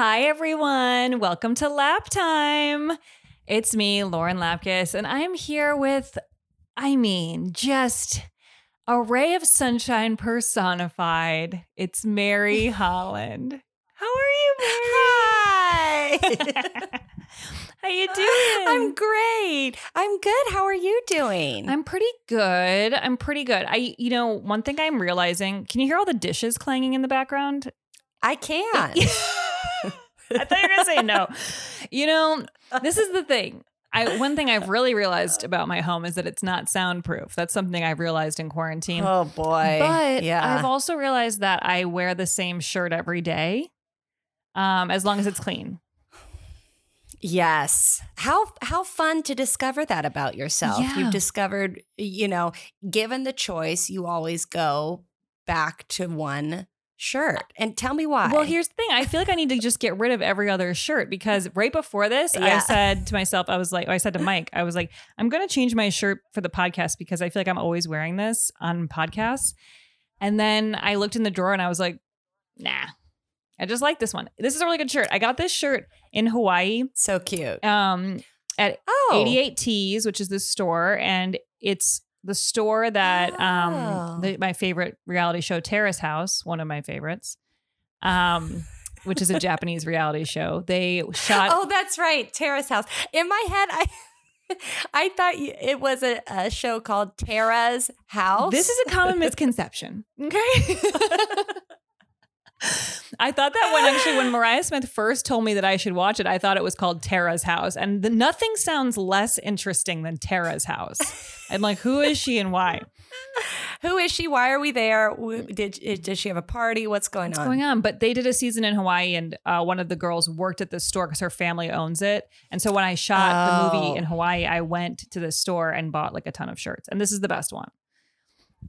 Hi, everyone. Welcome to Lap Time. It's me, Lauren Lapkus, and I'm here with, I mean, just a ray of sunshine personified. It's Mary Holland. How are you, Mary? Hi. How you doing? I'm great. I'm good. How are you doing? I'm pretty good. I'm pretty good. I, you know, one thing I'm realizing. Can you hear all the dishes clanging in the background? I can. I thought you were gonna say no. You know, this is the thing. I one thing I've really realized about my home is that it's not soundproof. That's something I've realized in quarantine. Oh boy. but yeah. I've also realized that I wear the same shirt every day, um, as long as it's clean. Yes. How how fun to discover that about yourself. Yeah. You've discovered, you know, given the choice, you always go back to one shirt. And tell me why. Well, here's the thing. I feel like I need to just get rid of every other shirt because right before this, I said to myself, I was like, I said to Mike, I was like, I'm going to change my shirt for the podcast because I feel like I'm always wearing this on podcasts. And then I looked in the drawer and I was like, nah, I just like this one. This is a really good shirt. I got this shirt in Hawaii so cute. um, at Oh. 88 Tees, which is this store, and it's the store that Oh. um the, my favorite reality show Terrace House, one of my favorites, um, which is a Japanese reality show. They shot. Oh, that's right. Terrace House. In my head, I I thought it was a, a show called Tara's House. This is a common misconception. Okay. I thought that when actually when Mariah Smith first told me that I should watch it, I thought it was called Tara's House, and the, nothing sounds less interesting than Tara's House. I'm like, who is she and why? Who is she? Why are we there? Did did she have a party? What's going on? What's on? going on? But they did a season in Hawaii, and uh, one of the girls worked at the store because her family owns it. And so when I shot the Oh. movie in Hawaii, I went to the store and bought like a ton of shirts. And this is the best one.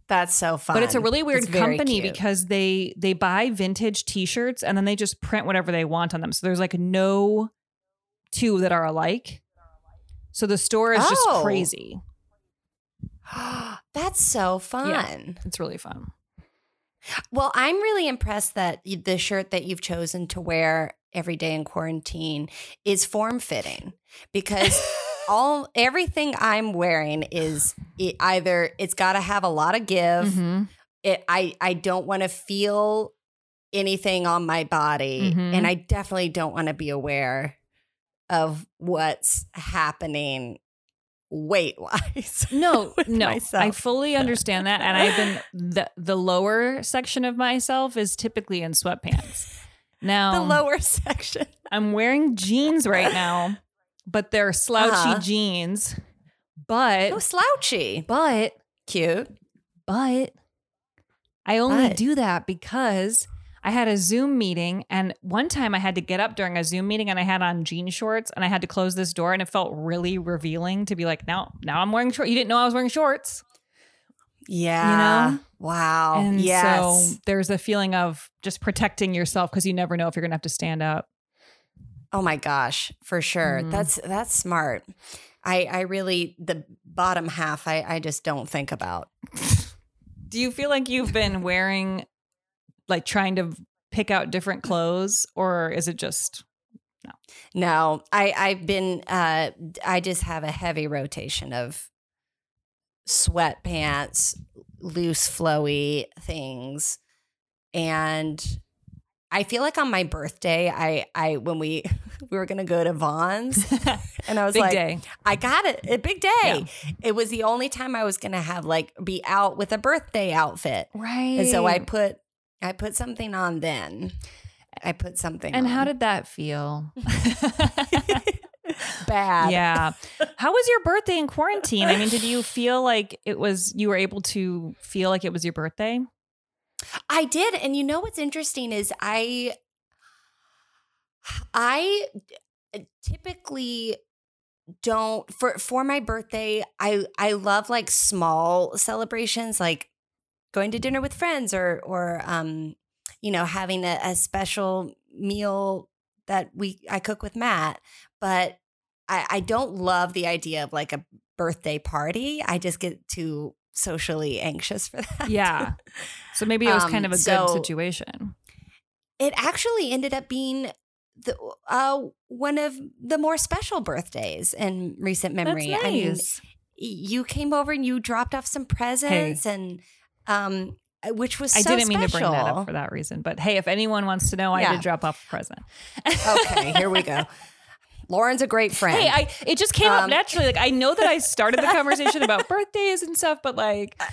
That's so fun. But it's a really weird company cute. because they they buy vintage T-shirts and then they just print whatever they want on them. So there's like no two that are alike. So the store is just Oh. crazy. That's so fun. It's really fun. Well, I'm really impressed that the shirt that you've chosen to wear every day in quarantine is form fitting because all everything I'm wearing is it either it's got to have a lot of give. Mhm. It, I I don't want to feel anything on my body, Mhm. and I definitely don't want to be aware of what's happening weight wise. No, no. I fully understand that. And I've been the the lower section of myself is typically in sweatpants. Now the lower section. I'm wearing jeans right now, but they're slouchy Uh-huh. jeans. But Oh, slouchy. but Cute. but I only But. do that because I had a Zoom meeting and one time I had to get up during a Zoom meeting and I had on jean shorts and I had to close this door and it felt really revealing to be like, now now I'm wearing shorts. You didn't know I was wearing shorts. Yeah. You know? Wow. And yes. so there's a feeling of just protecting yourself because you never know if you're gonna have to stand up. Oh my gosh, for sure. Mhm. That's that's smart. I I really the bottom half I I just don't think about. Do you feel like you've been wearing like trying to pick out different clothes or is it just No, I I've been uh I just have a heavy rotation of sweatpants, loose flowy things and I feel like on my birthday, I I when we we were gonna go to Vaughn's, and I was like, day? I got it. A big day. Yeah. It was the only time I was gonna have like be out with a birthday outfit. Right. And so I put I put something on then. I put something on. And how did that feel? bad. yeah. How was your birthday in quarantine? I mean, did you feel like it was you were able to feel like it was your birthday? I did. And you know what's interesting is I I typically don't for for my birthday I I love like small celebrations like going to dinner with friends or or um you know having a, a special meal that we I cook with Matt, but I, I don't love the idea of like a birthday party. I just get too socially anxious for that. Yeah. So maybe it was kind Um, of a so- good situation. It actually ended up being the uh one of the more special birthdays in recent memory. That's I mean, nice. you came over and you dropped off some presents and um uh, which was I didn't mean to bring that up for that reason, but hey, if anyone wants to know, I did drop off a present. okay, here we go. Lauren's a great friend. Hey, I it just came up Um, naturally. Like I know that I started the conversation about birthdays and stuff, but like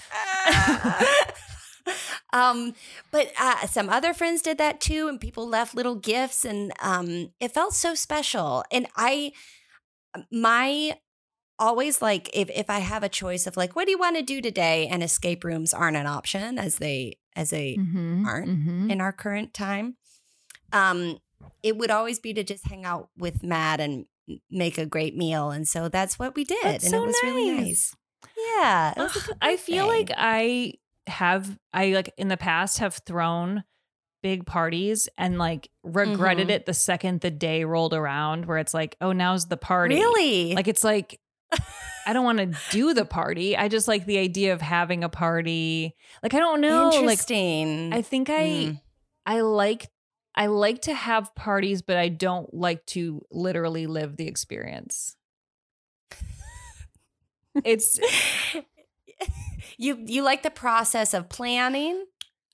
um, but uh, some other friends did that too, and people left little gifts, and um, it felt so special. And I, my, always like if if I have a choice of like, what do you want to do today, and escape rooms aren't an option as they as they Mhm, aren't mhm. in our current time. Um, it would always be to just hang out with Matt and make a great meal, and so that's what we did, That's and so it was really nice. nice. Yeah, it was a good I feel birthday. like I have I like in the past have thrown big parties and like regretted Mhm. it the second the day rolled around where it's like, oh, now's the party. really Like it's like I don't want to do the party. I just like the idea of having a party. Like I don't know. Like interesting. I think I Mm. I like I like to have parties, but I don't like to literally live the experience. It's you you like the process of planning?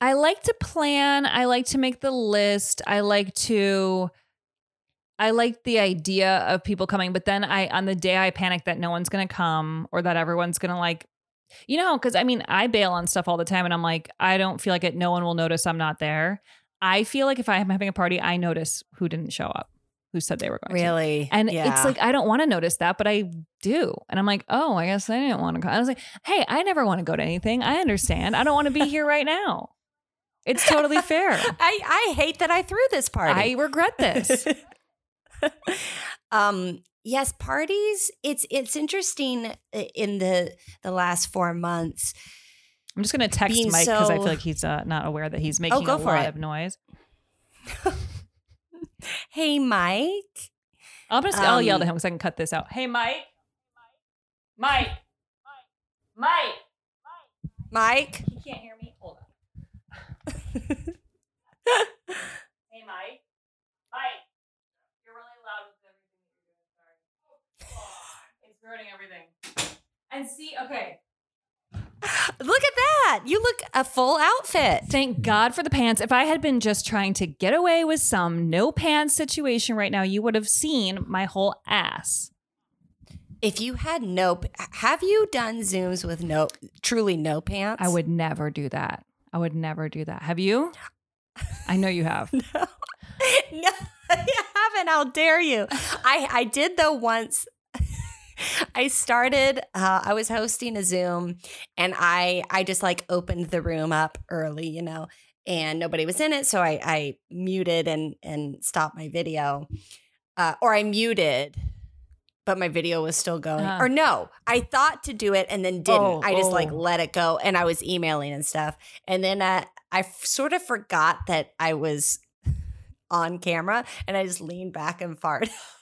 I like to plan. I like to make the list. I like to I like the idea of people coming, but then I on the day I panic that no one's going to come or that everyone's going to like you know, cuz I mean, I bail on stuff all the time and I'm like I don't feel like it no one will notice I'm not there. I feel like if I'm having a party, I notice who didn't show up, who said they were going to. Really? And Yeah. it's like I don't want to notice that, but I do. And I'm like, oh, I guess I didn't want to go. I was like, hey, I never want to go to anything. I understand. I don't want to be here right now. It's totally fair. I I hate that I threw this party. I regret this. um yes, parties. It's it's interesting in the the last 4 months. I'm just gonna text Being Mike because I feel like he's uh, not aware that he's making go a lot it. of noise. Hey Mike. I'm just I'll yell to Um, him because I can cut this out. Hey, Mike. Mike. Mike. Mike. Mike. He can't hear me. Hold on. Hey, Mike. Mike. You're really loud with everything you're doing. Sorry. It's ruining everything. And see, okay. Look at that. You look a full outfit. Thank God for the pants. If I had been just trying to get away with some no pants situation right now, you would have seen my whole ass. If you had no have you done zooms with no truly no pants? I would never do that. I would never do that. Have you? I know you have. No, no, I haven't. How dare you? I I did though once. I started. Uh, I was hosting a Zoom, and I I just like opened the room up early, you know, and nobody was in it, so I I muted and and stopped my video, uh, or I muted. But my video was still going. Ah. Or no, I thought to do it and then didn't. Oh, I just like oh. let it go and I was emailing and stuff. And then uh, I f- sort of forgot that I was on camera and I just leaned back and farted.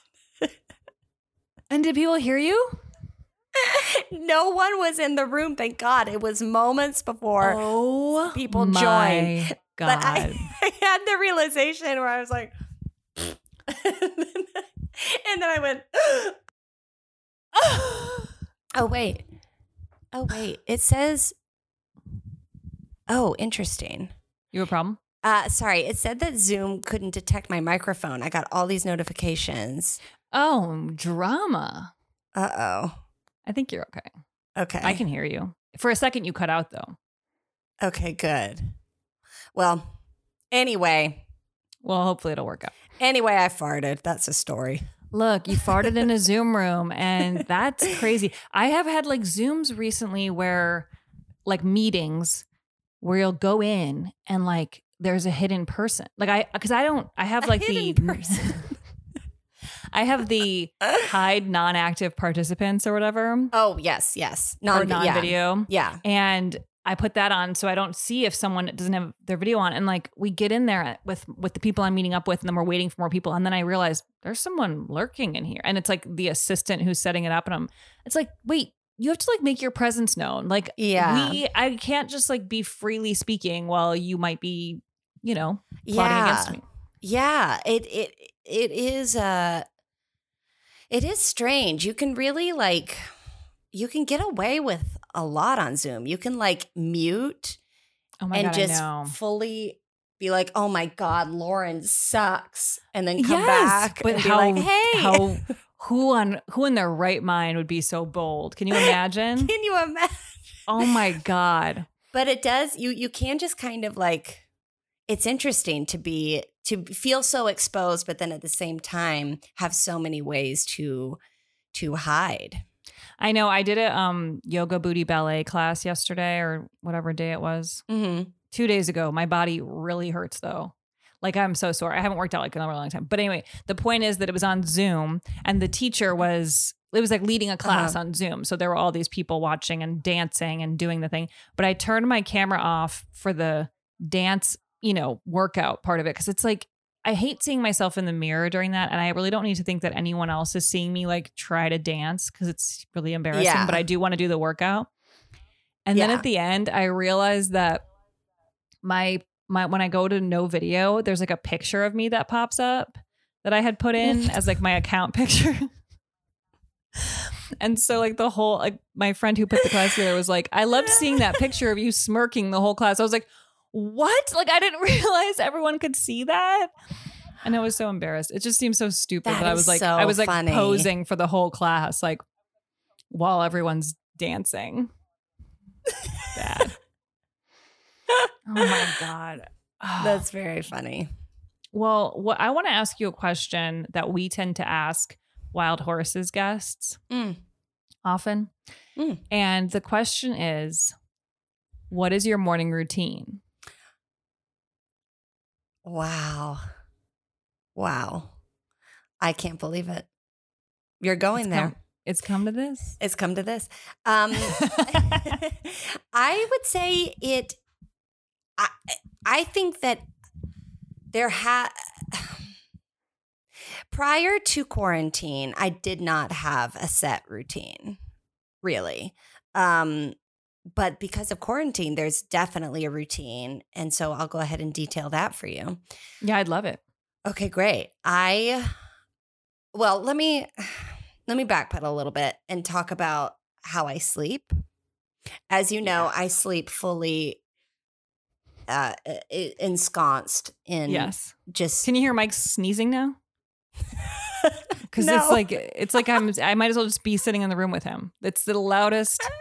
And did people hear you? no one was in the room, thank God. It was moments before. oh, people my join. God. But I, I had the realization where I was like, and then I went, oh, wait. Oh, wait. It says, oh, interesting. you have a problem? Uh, sorry, it said that Zoom couldn't detect my microphone. I got all these notifications. Oh, drama. Uh oh. I think you're okay. Okay. I can hear you. For a second, you cut out though. Okay, good. Well, anyway, Well, hopefully it'll work out. anyway, I farted. That's a story. Look, you farted in a Zoom room, and that's crazy. I have had like Zooms recently where, like, meetings where you'll go in and like there's a hidden person. Like, I, because I don't, I have like the person. I have the hide non active participants or whatever, Oh yes, yes. or Non non yeah. video. Yeah. And I put that on so I don't see if someone doesn't have their video on. And like we get in there with with the people I'm meeting up with, and then we're waiting for more people. And then I realize there's someone lurking in here. And it's like the assistant who's setting it up. And I'm it's like, wait, you have to like make your presence known. Like Yeah. we I can't just like be freely speaking while you might be, you know, plotting yeah. against me. Yeah, it it it is uh it is strange. You can really like you can get away with a lot on Zoom. You can like mute Oh my and god, just fully be like, "Oh my god, Lauren sucks." And then come Yes, back but and how be like, "Hey, how who on who in their right mind would be so bold? Can you imagine? can you imagine?" oh my god. But it does you you can just kind of like it's interesting to be to feel so exposed but then at the same time have so many ways to to hide. I know I did a um yoga booty ballet class yesterday or whatever day it was. Mhm. 2 days ago. My body really hurts though. Like I'm so sore. I haven't worked out like in a long time. But anyway, the point is that it was on Zoom and the teacher was it was like leading a class Uh-huh. on Zoom. So there were all these people watching and dancing and doing the thing. But I turned my camera off for the dance, you know, workout part of it cuz it's like I hate seeing myself in the mirror during that and I really don't need to think that anyone else is seeing me like try to dance cuz it's really embarrassing, Yeah. but I do want to do the workout. And then at the end I realized that my my when I go to no video, there's like a picture of me that pops up that I had put in as like my account picture. and so like the whole like my friend who put the class together was like, I loved seeing that picture of you smirking the whole class. I was like, what? Like I didn't realize everyone could see that. And I was so embarrassed. It just seemed so stupid That I was like so I was like funny. posing for the whole class, like while everyone's dancing. Bad. oh my god. That's very funny. well, what I want to ask you a question that we tend to ask Wild Horses guests Mm. often. Mm. And the question is what is your morning routine? Wow. Wow. I can't believe it. You're going It's there. come- It's come to this. it's come to this. Um I would say it I I think that there had prior to quarantine, I did not have a set routine, really. Um but because of quarantine, there's definitely a routine. And so I'll go ahead and detail that for you. Yeah, I'd love it. Okay, great. I well, let me let me backpedal a little bit and talk about how I sleep. As you know, I sleep fully uh ensconced in yes. just Can you hear Mike sneezing now? Because No. it's like it's like I'm I might as well just be sitting in the room with him. It's the loudest.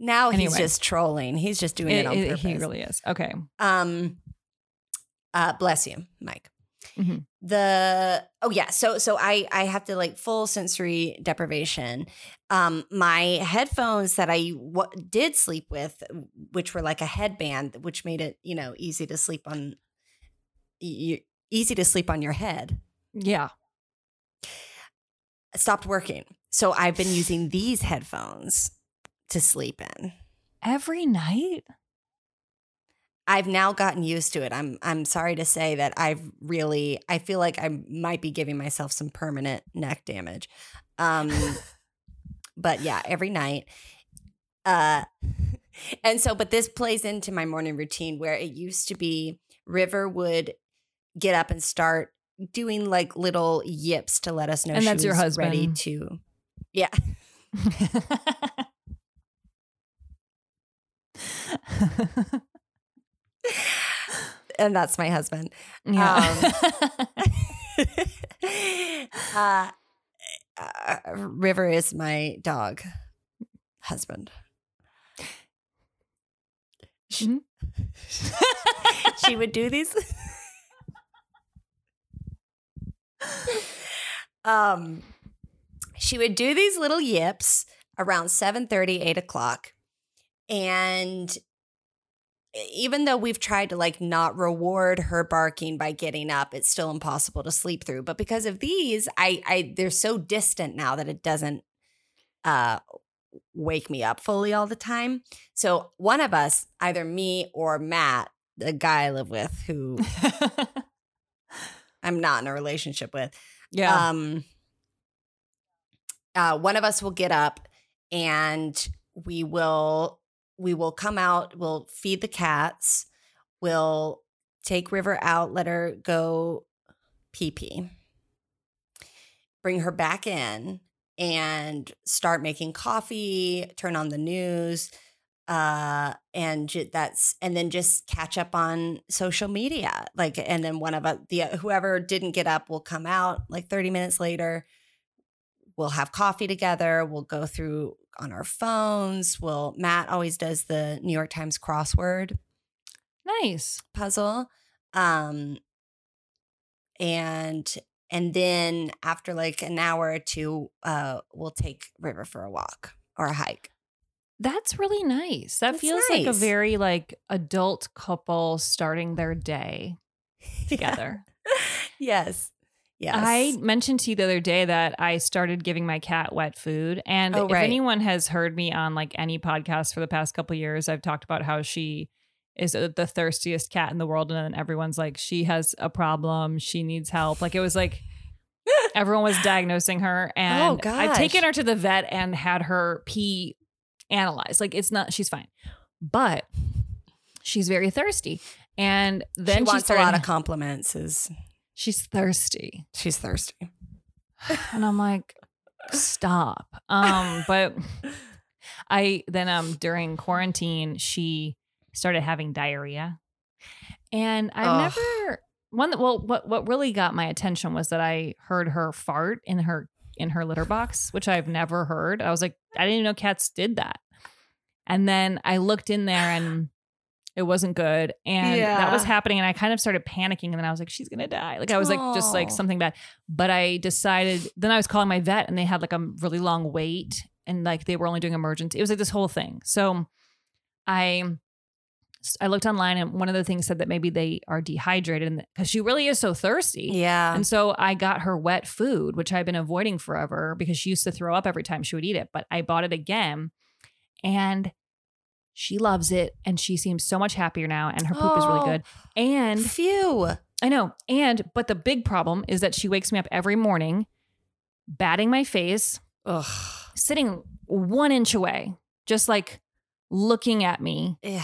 now he's just trolling. He's just doing it, It- on purpose. he really is. Okay. Um uh bless you, Mike. Mhm. The oh yeah, so so I I have to like full sensory deprivation. Um my headphones that I w- did sleep with which were like a headband which made it, you know, easy to sleep on y- easy to sleep on your head. Yeah. Stopped working. So I've been using these headphones to sleep in. Every night? I've now gotten used to it. I'm I'm sorry to say that I've really I feel like I might be giving myself some permanent neck damage. Um but yeah, every night. Uh and so but this plays into my morning routine where it used to be River would get up and start doing like little yips to let us know And she that's your was ready to Yeah. And that's my husband. yeah. uh, uh, River is my dog husband. She, Mhm. she would do these. um, she would do these little yips around 7 8 o'clock. And even though we've tried to like not reward her barking by getting up, it's still impossible to sleep through. But because of these, I I they're so distant now that it doesn't uh wake me up fully all the time. So one of us, either me or Matt, the guy I live with, who I'm not in a relationship with, yeah. um, uh, one of us will get up and we will we will come out. We'll feed the cats. We'll take River out, let her go pee pee, bring her back in, and start making coffee. Turn on the news. Uh, and ju- that's and then just catch up on social media like and then one of us the whoever didn't get up will come out like 30 minutes later we'll have coffee together we'll go through on our phones we'll matt always does the new york times crossword nice. puzzle um and and then after like an hour or two uh we'll take river for a walk or a hike That's really nice. That It's feels like a very like adult couple starting their day together. yes yes I mentioned to you the other day that I started giving my cat wet food. And Oh, if anyone has heard me on like any podcast for the past couple years, I've talked about how she is uh, the thirstiest cat in the world. And then everyone's like, she has a problem. She needs help. Like it was like everyone was diagnosing her. And I've taken her to the vet and had her pee analyzed. Like it's not, she's fine. But she's very thirsty. And then she wants started, a lot of compliments is she's thirsty. she's thirsty and I'm like, stop. Um, but I then um during quarantine, she started having diarrhea. And I've Ugh. never one that well what what really got my attention was that I heard her fart in her in her litter box, which I've never heard. I was like, I didn't even know cats did that. And then I looked in there and it wasn't good. And that was happening. And I kind of started panicking. And then I was like, she's going to die. Like, I was like, just like something bad. But I decided, then I was calling my vet and they had like a really long wait and like they were only doing emergency. It was like this whole thing. So I. I looked online and one of the things said that maybe they are dehydrated because she really is so thirsty. yeah And so I got her wet food, which I've been avoiding forever because she used to throw up every time she would eat it. But I bought it again and she loves it. And she seems so much happier now. And her poop is really Oh. good. And phew I know. And, but the big problem is that she wakes me up every morning, batting my face, Ugh. sitting one inch away, just like looking at me Ugh.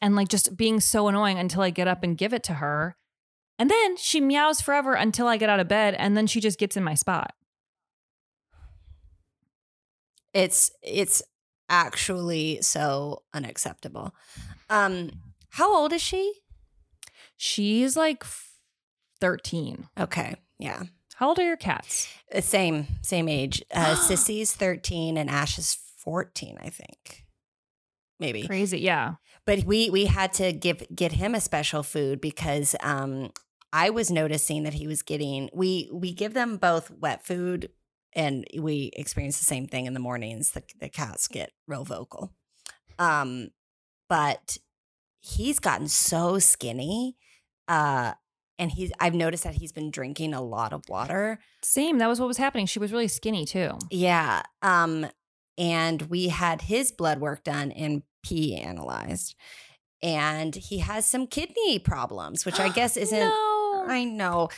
and like just being so annoying until I get up and give it to her. And then she meows forever until I get out of bed and then she just gets in my spot. it's it's actually so unacceptable um how old is she She's like f- 13. okay yeah How old are your cats? Uh, same same age uh sissy's 13 and ash is 14 i think maybe Crazy. Yeah. but we we had to give get him a special food because um I was noticing that he was getting we we give them both wet food and we experience the same thing in the mornings the, the cats get real vocal um but he's gotten so skinny uh and he's I've noticed that he's been drinking a lot of water Same. That was what was happening. She was really skinny too. yeah. Um, and we had his blood work done and pee analyzed. And he has some kidney problems, which I guess isn't No. I know.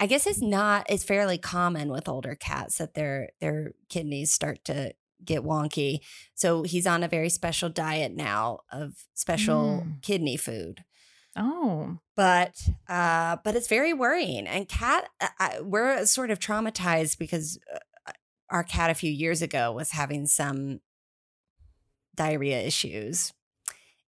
I guess it's not it's fairly common with older cats that their their kidneys start to get wonky. So he's on a very special diet now of special Mm. kidney food Oh. but uh but it's very worrying and cat I, I- we're sort of traumatized because uh, our cat a few years ago was having some diarrhea issues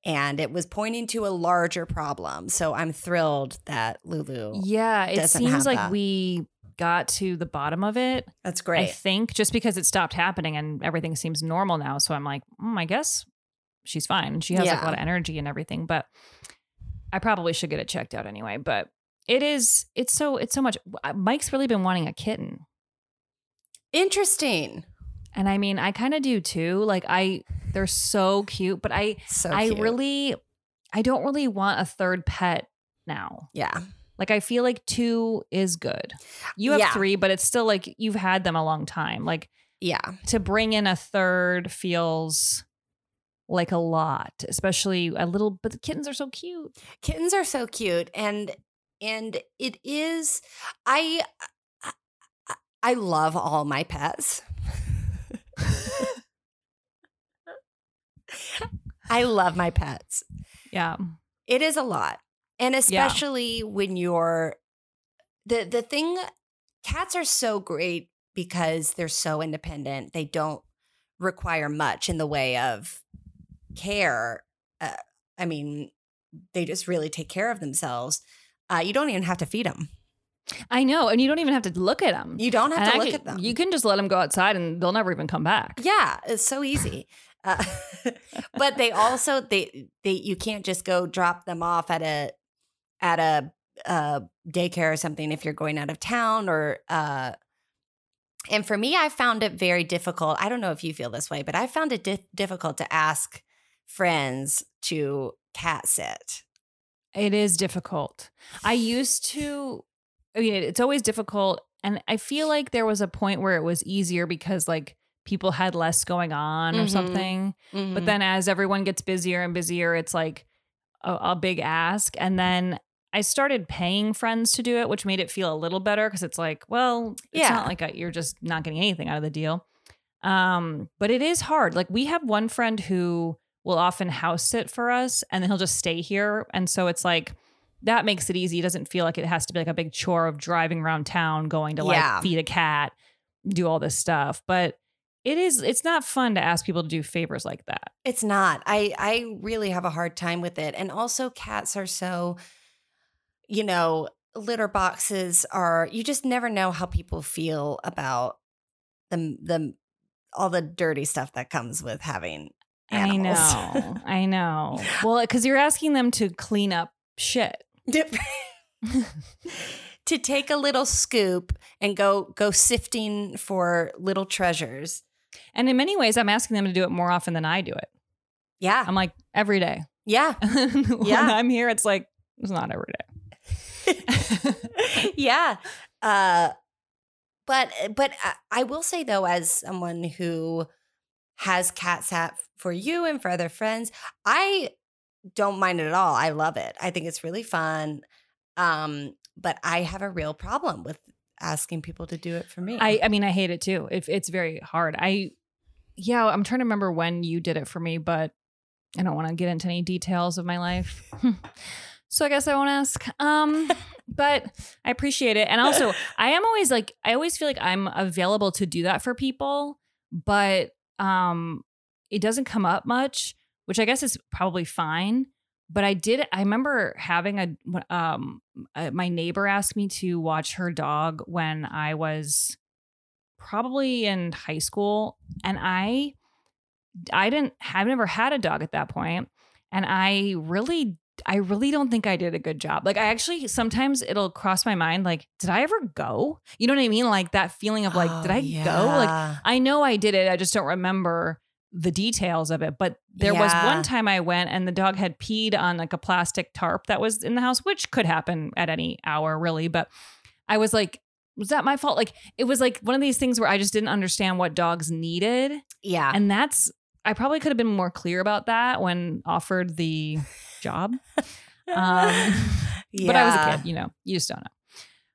and it was pointing to a larger problem so i'm thrilled that lulu Yeah. It seems like that. we got to the bottom of it. that's great. I think just because it stopped happening and everything seems normal now. So I'm like, mm, I guess she's fine. She has like a lot of energy and everything, but I probably should get it checked out anyway. But it is, it's so, it's so much. uh, Mike's really been wanting a kitten. interesting And I mean, I kind of do too. Like, I, they're so cute, but I, so I cute. really, I don't really want a third pet now. yeah Like, I feel like two is good. You have Yeah. three, but it's still like you've had them a long time. Like, Yeah. to bring in a third feels like a lot, especially a little. But the kittens are so cute. Kittens are so cute and and it is I I, I love all my pets. I love my pets. Yeah, It is a lot. And especially when you're the the thing cats are so great because they're so independent. They don't require much in the way of care. Uh, I mean, they just really take care of themselves. Uh, you don't even have to feed them. I know, and you don't even have to look at them. You don't have And to look actually, at them. You can just let them go outside, and they'll never even come back. Yeah, it's so easy. Uh, but they also they they you can't just go drop them off at a at a uh, daycare or something if you're going out of town or uh and for me I found it very difficult. I don't know if you feel this way, but I found it di- difficult to ask friends to cat sit. It is difficult. I used to, I mean, it's always difficult. And I feel like there was a point where it was easier because like people had less going on or Mhm. something. But then as everyone gets busier and busier, it's like a, a big ask. And then I started paying friends to do it, which made it feel a little better because it's like, well, it's Yeah. not like a, you're just not getting anything out of the deal. Um, but it is hard. Like we have one friend who will often house sit for us and then he'll just stay here. And so it's like that makes it easy. It doesn't feel like it has to be like a big chore of driving around town, going to like Yeah. feed a cat, do all this stuff. But it is it's not fun to ask people to do favors like that. It's not. I I really have a hard time with it. And also cats are so you know, litter boxes are you just never know how people feel about the the all the dirty stuff that comes with having animals. I know. I know. Well, because you're asking them to clean up shit. to take a little scoop and go go sifting for little treasures. And in many ways, I'm asking them to do it more often than I do it. Yeah. I'm like, every day. Yeah. when Yeah. I'm here, it's like, it's not every day. yeah. Uh but but I, I will say though as someone who has cat sat for you and for other friends, I don't mind it at all. I love it. I think it's really fun. Um but I have a real problem with asking people to do it for me. I, I mean, I hate it too. It, it's very hard. I, yeah, I'm trying to remember when you did it for me, but I don't want to get into any details of my life. so I guess I won't ask. Um, but I appreciate it. And also, I am always like, I always feel like I'm available to do that for people, but um, it doesn't come up much, which I guess is probably fine. But I did. I remember having a um, uh, my neighbor asked me to watch her dog when I was probably in high school, and I I didn't have never had a dog at that point, and I really I really don't think I did a good job. Like I actually sometimes it'll cross my mind like did I ever go? You know what I mean? Like that feeling of like did Oh, I go? Like. I know I did it. I just don't remember the details of it. But there was one time I went and the dog had peed on like a plastic tarp that was in the house, which could happen at any hour, really. But I was like, was that my fault? Like it was like one of these things where I just didn't understand what dogs needed. yeah. And that's I probably could have been more clear about that when offered the job. Um, But I was a kid, you know, you just don't know.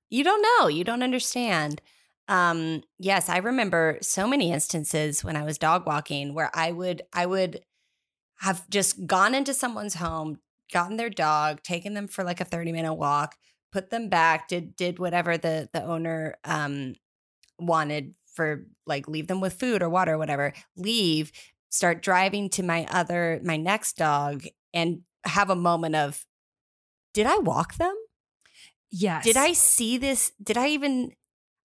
You don't know. You don't understand. Um, yes, I remember so many instances when I was dog walking where I would I would have just gone into someone's home, gotten their dog, taken them for like a 30 minute walk, put them back, did did whatever the the owner um wanted for like leave them with food or water or whatever, leave, start driving to my other my next dog and have a moment of did I walk them? Yes. Did I see this? Did I even?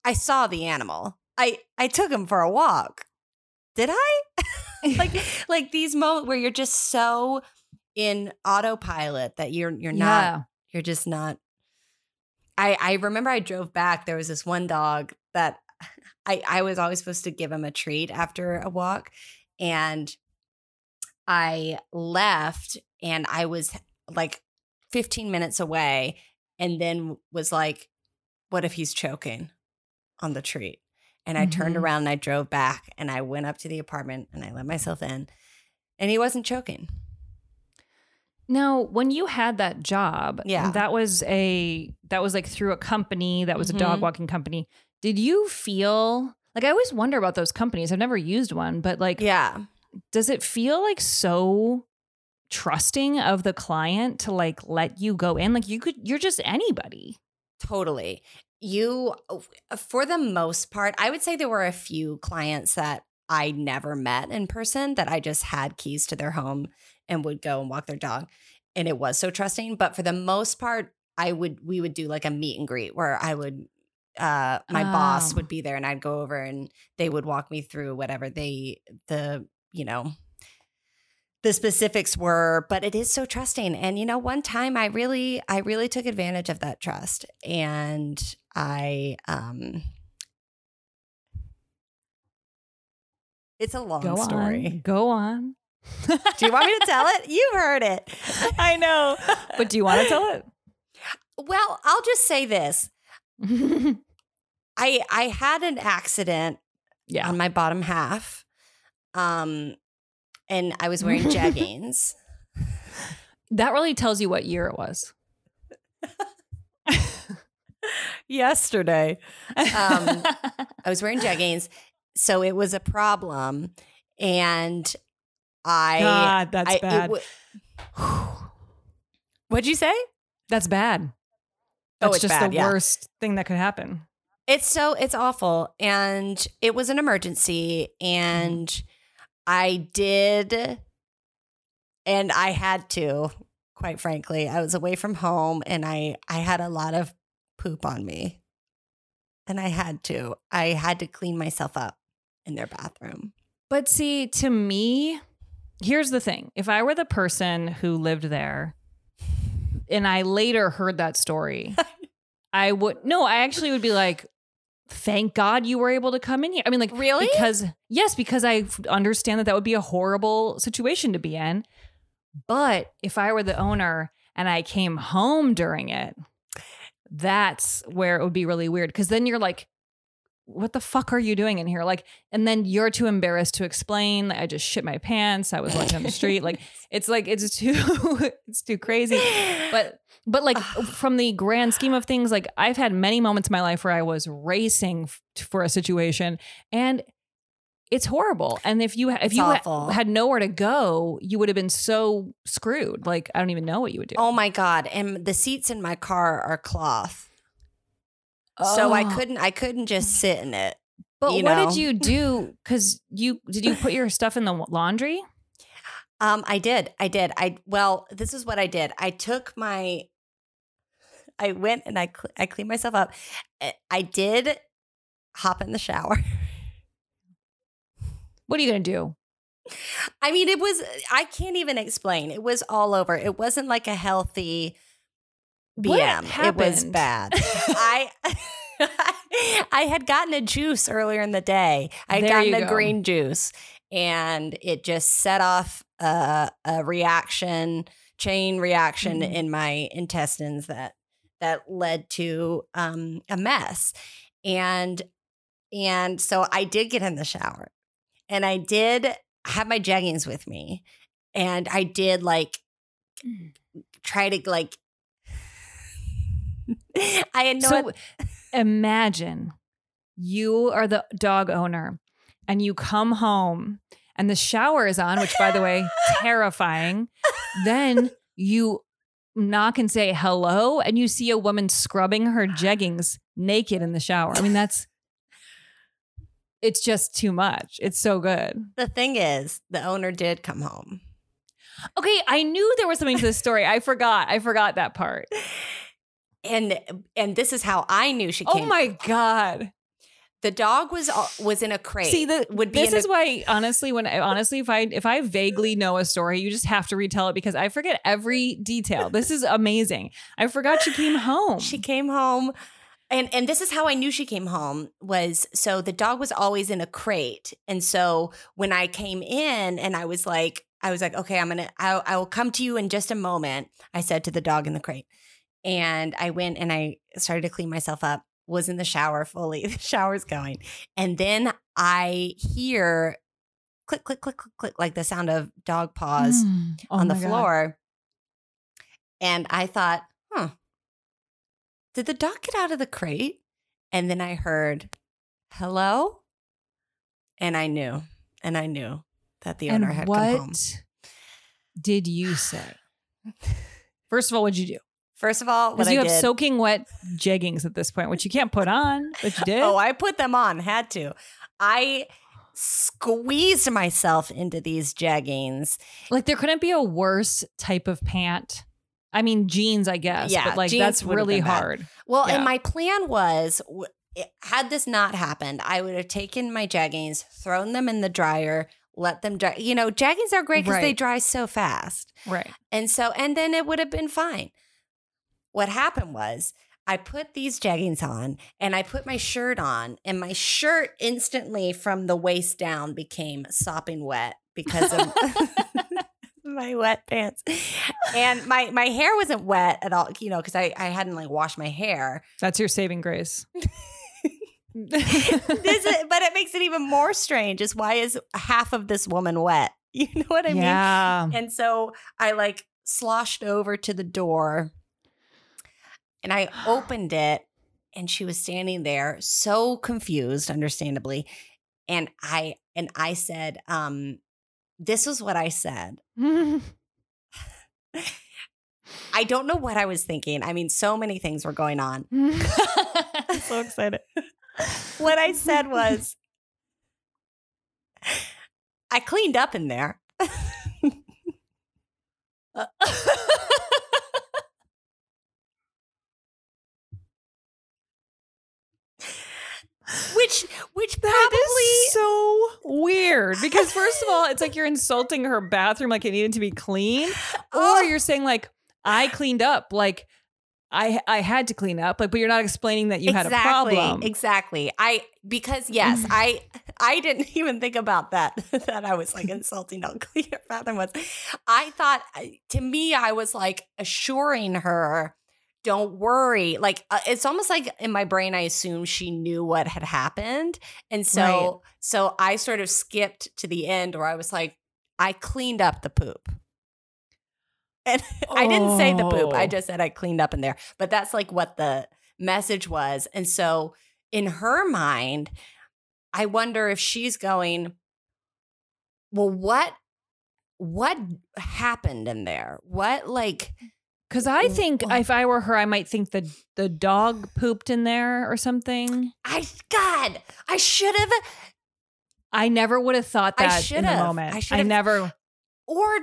I saw the animal. I I took him for a walk. Did I? like like these moments where you're just so in autopilot that you're you're not yeah. you're just not. I I remember I drove back. There was this one dog that I I was always supposed to give him a treat after a walk, and I left and I was like 15 minutes away, and then was like, "What if he's choking on the treat?" And I turned Mhm. around and I drove back and I went up to the apartment and I let myself in. And he wasn't choking. Now, when you had that job, Yeah. that was a that was like through a company that was a Mhm. dog walking company. Did you feel like I always wonder about those companies? I've never used one, but like Yeah. does it feel like so trusting of the client to like let you go in? Like you could you're just anybody. Totally. You, for the most part, I would say there were a few clients that I never met in person that I just had keys to their home and would go and walk their dog. And it was so trusting. But for the most part, I would, we would do like a meet and greet where I would, uh, my boss Oh. would be there and I'd go over and they would walk me through whatever they, the, you know, the specifics were but it is so trusting and you know one time i really i really took advantage of that trust and i um it's a long Go story on. Go on. do you want me to tell it You've heard it I know. But do you want to tell it? well i'll just say this i i had an accident yeah. on my bottom half um and i was wearing jeggings That really tells you what year it was. Yesterday Um, I was wearing jeggings, so it was a problem, and I. God, that's I- bad. wa- What'd you say? That's bad. Oh, That's it's just bad, the yeah. worst thing that could happen. It's so it's awful, and it was an emergency, and I did, and I had to. Quite frankly, I was away from home, and I I had a lot of poop on me, and I had to. I had to clean myself up in their bathroom. But see, to me, here's the thing. If I were the person who lived there and I later heard that story, I would no, I actually would be like, thank God you were able to come in here. I mean, like, Really? Because, yes, because I understand that that would be a horrible situation to be in. But if I were the owner and I came home during it, that's where it would be really weird. Cause then you're like, what the fuck are you doing in here? Like, and then you're too embarrassed to explain. like, I just shit my pants. I was walking down the street. Like, it's like it's too it's too crazy. But but like from the grand scheme of things, like I've had many moments in my life where I was racing f- for a situation, and it's horrible. And if you if It's you ha- had nowhere to go, you would have been so screwed. Like I don't even know what you would do. Oh my god! And the seats in my car are cloth, so I Oh. couldn't. I couldn't just sit in it. But what know. did you do? Because you did you put your stuff in the laundry? Um, I did. I did. I well, this is what I did. I took my. I went and I cl- I cleaned myself up. I- I did hop in the shower. What are you gonna do? I mean, it was. I can't even explain. It was all over. It wasn't like a healthy BM. It was bad. I I had gotten a juice earlier in the day. I had There gotten a go. green juice, and it just set off a, a reaction, chain reaction Mhm. in my intestines that that led to um, a mess. And and so I did get in the shower, and I did have my jeggings with me, and I did like mm. try to like. I had no so imagine you are the dog owner and you come home and the shower is on, which by the way, terrifying. Then you knock and say hello and you see a woman scrubbing her jeggings naked in the shower. I mean, that's it's just too much. It's so good. The thing is, the owner did come home. Okay, I knew there was something to this story. I forgot. I forgot that part. And and this is how I knew she came. Oh came. my god. The dog was was in a crate. See, the, would be this in a- is why honestly, when I, honestly, if I if I vaguely know a story, you just have to retell it because I forget every detail. This is amazing. I forgot she came home. She came home. And and this is how I knew she came home was so the dog was always in a crate. And so when I came in and I was like I was like okay, I'm going to I I will come to you in just a moment. I said to the dog in the crate. And I went and I started to clean myself up was in the shower fully. The shower's going. And then I hear click, click, click, click, click, like the sound of dog paws Mm. Oh on the my God. floor. And I thought, did the dog get out of the crate? And then I heard, hello? And I knew, and I knew that the owner and had come home. did you say? First of all, what'd you do? First of all, Because I you have did, soaking wet jeggings at this point, which you can't put on, but you oh, did. Oh, I put them on, had to. I squeezed myself into these jeggings. like there couldn't be a worse type of pant. I mean, jeans, I guess. Yeah, but like jeans that's really hard. Well, Yeah. and my plan was had this not happened, I would have taken my jeggings, thrown them in the dryer, let them dry. You know, jeggings are great because they dry so fast. Right. And so, and then it would have been fine. What happened was I put these jeggings on and I put my shirt on, and my shirt instantly from the waist down became sopping wet because of my wet pants. And my my hair wasn't wet at all, you know, because I, I hadn't like washed my hair. That's your saving grace. This is, but it makes it even more strange is why is half of this woman wet? You know what I mean? yeah. And so I like sloshed over to the door and I opened it and she was standing there so confused, understandably. And I and I said, um, this was what I said. I don't know what I was thinking. I mean, so many things were going on. I'm so excited. What I said was, I cleaned up in there. Uh, Which which That probably is so weird because first of all, it's like you're insulting her bathroom like it needed to be clean, or you're saying like I cleaned up, like I I had to clean up, like but you're not explaining that you had a problem. Exactly. I because yes, mm. I I didn't even think about that. that I was like insulting how clean her bathroom was. I thought uh, to me, I was like assuring her, "Don't worry." Like uh, it's almost like in my brain, I assumed she knew what had happened, and so Right. so I sort of skipped to the end where I was like, "I cleaned up the poop." And I didn't say the poop. I Oh. just said I cleaned up in there. But that's like what the message was. And so in her mind, I wonder if she's going, well, what what happened in there? What like Because I think if I were her, I might think the the dog pooped in there or something. I God, I should have I never would have thought I that in the should've. moment. I I, should've- never. or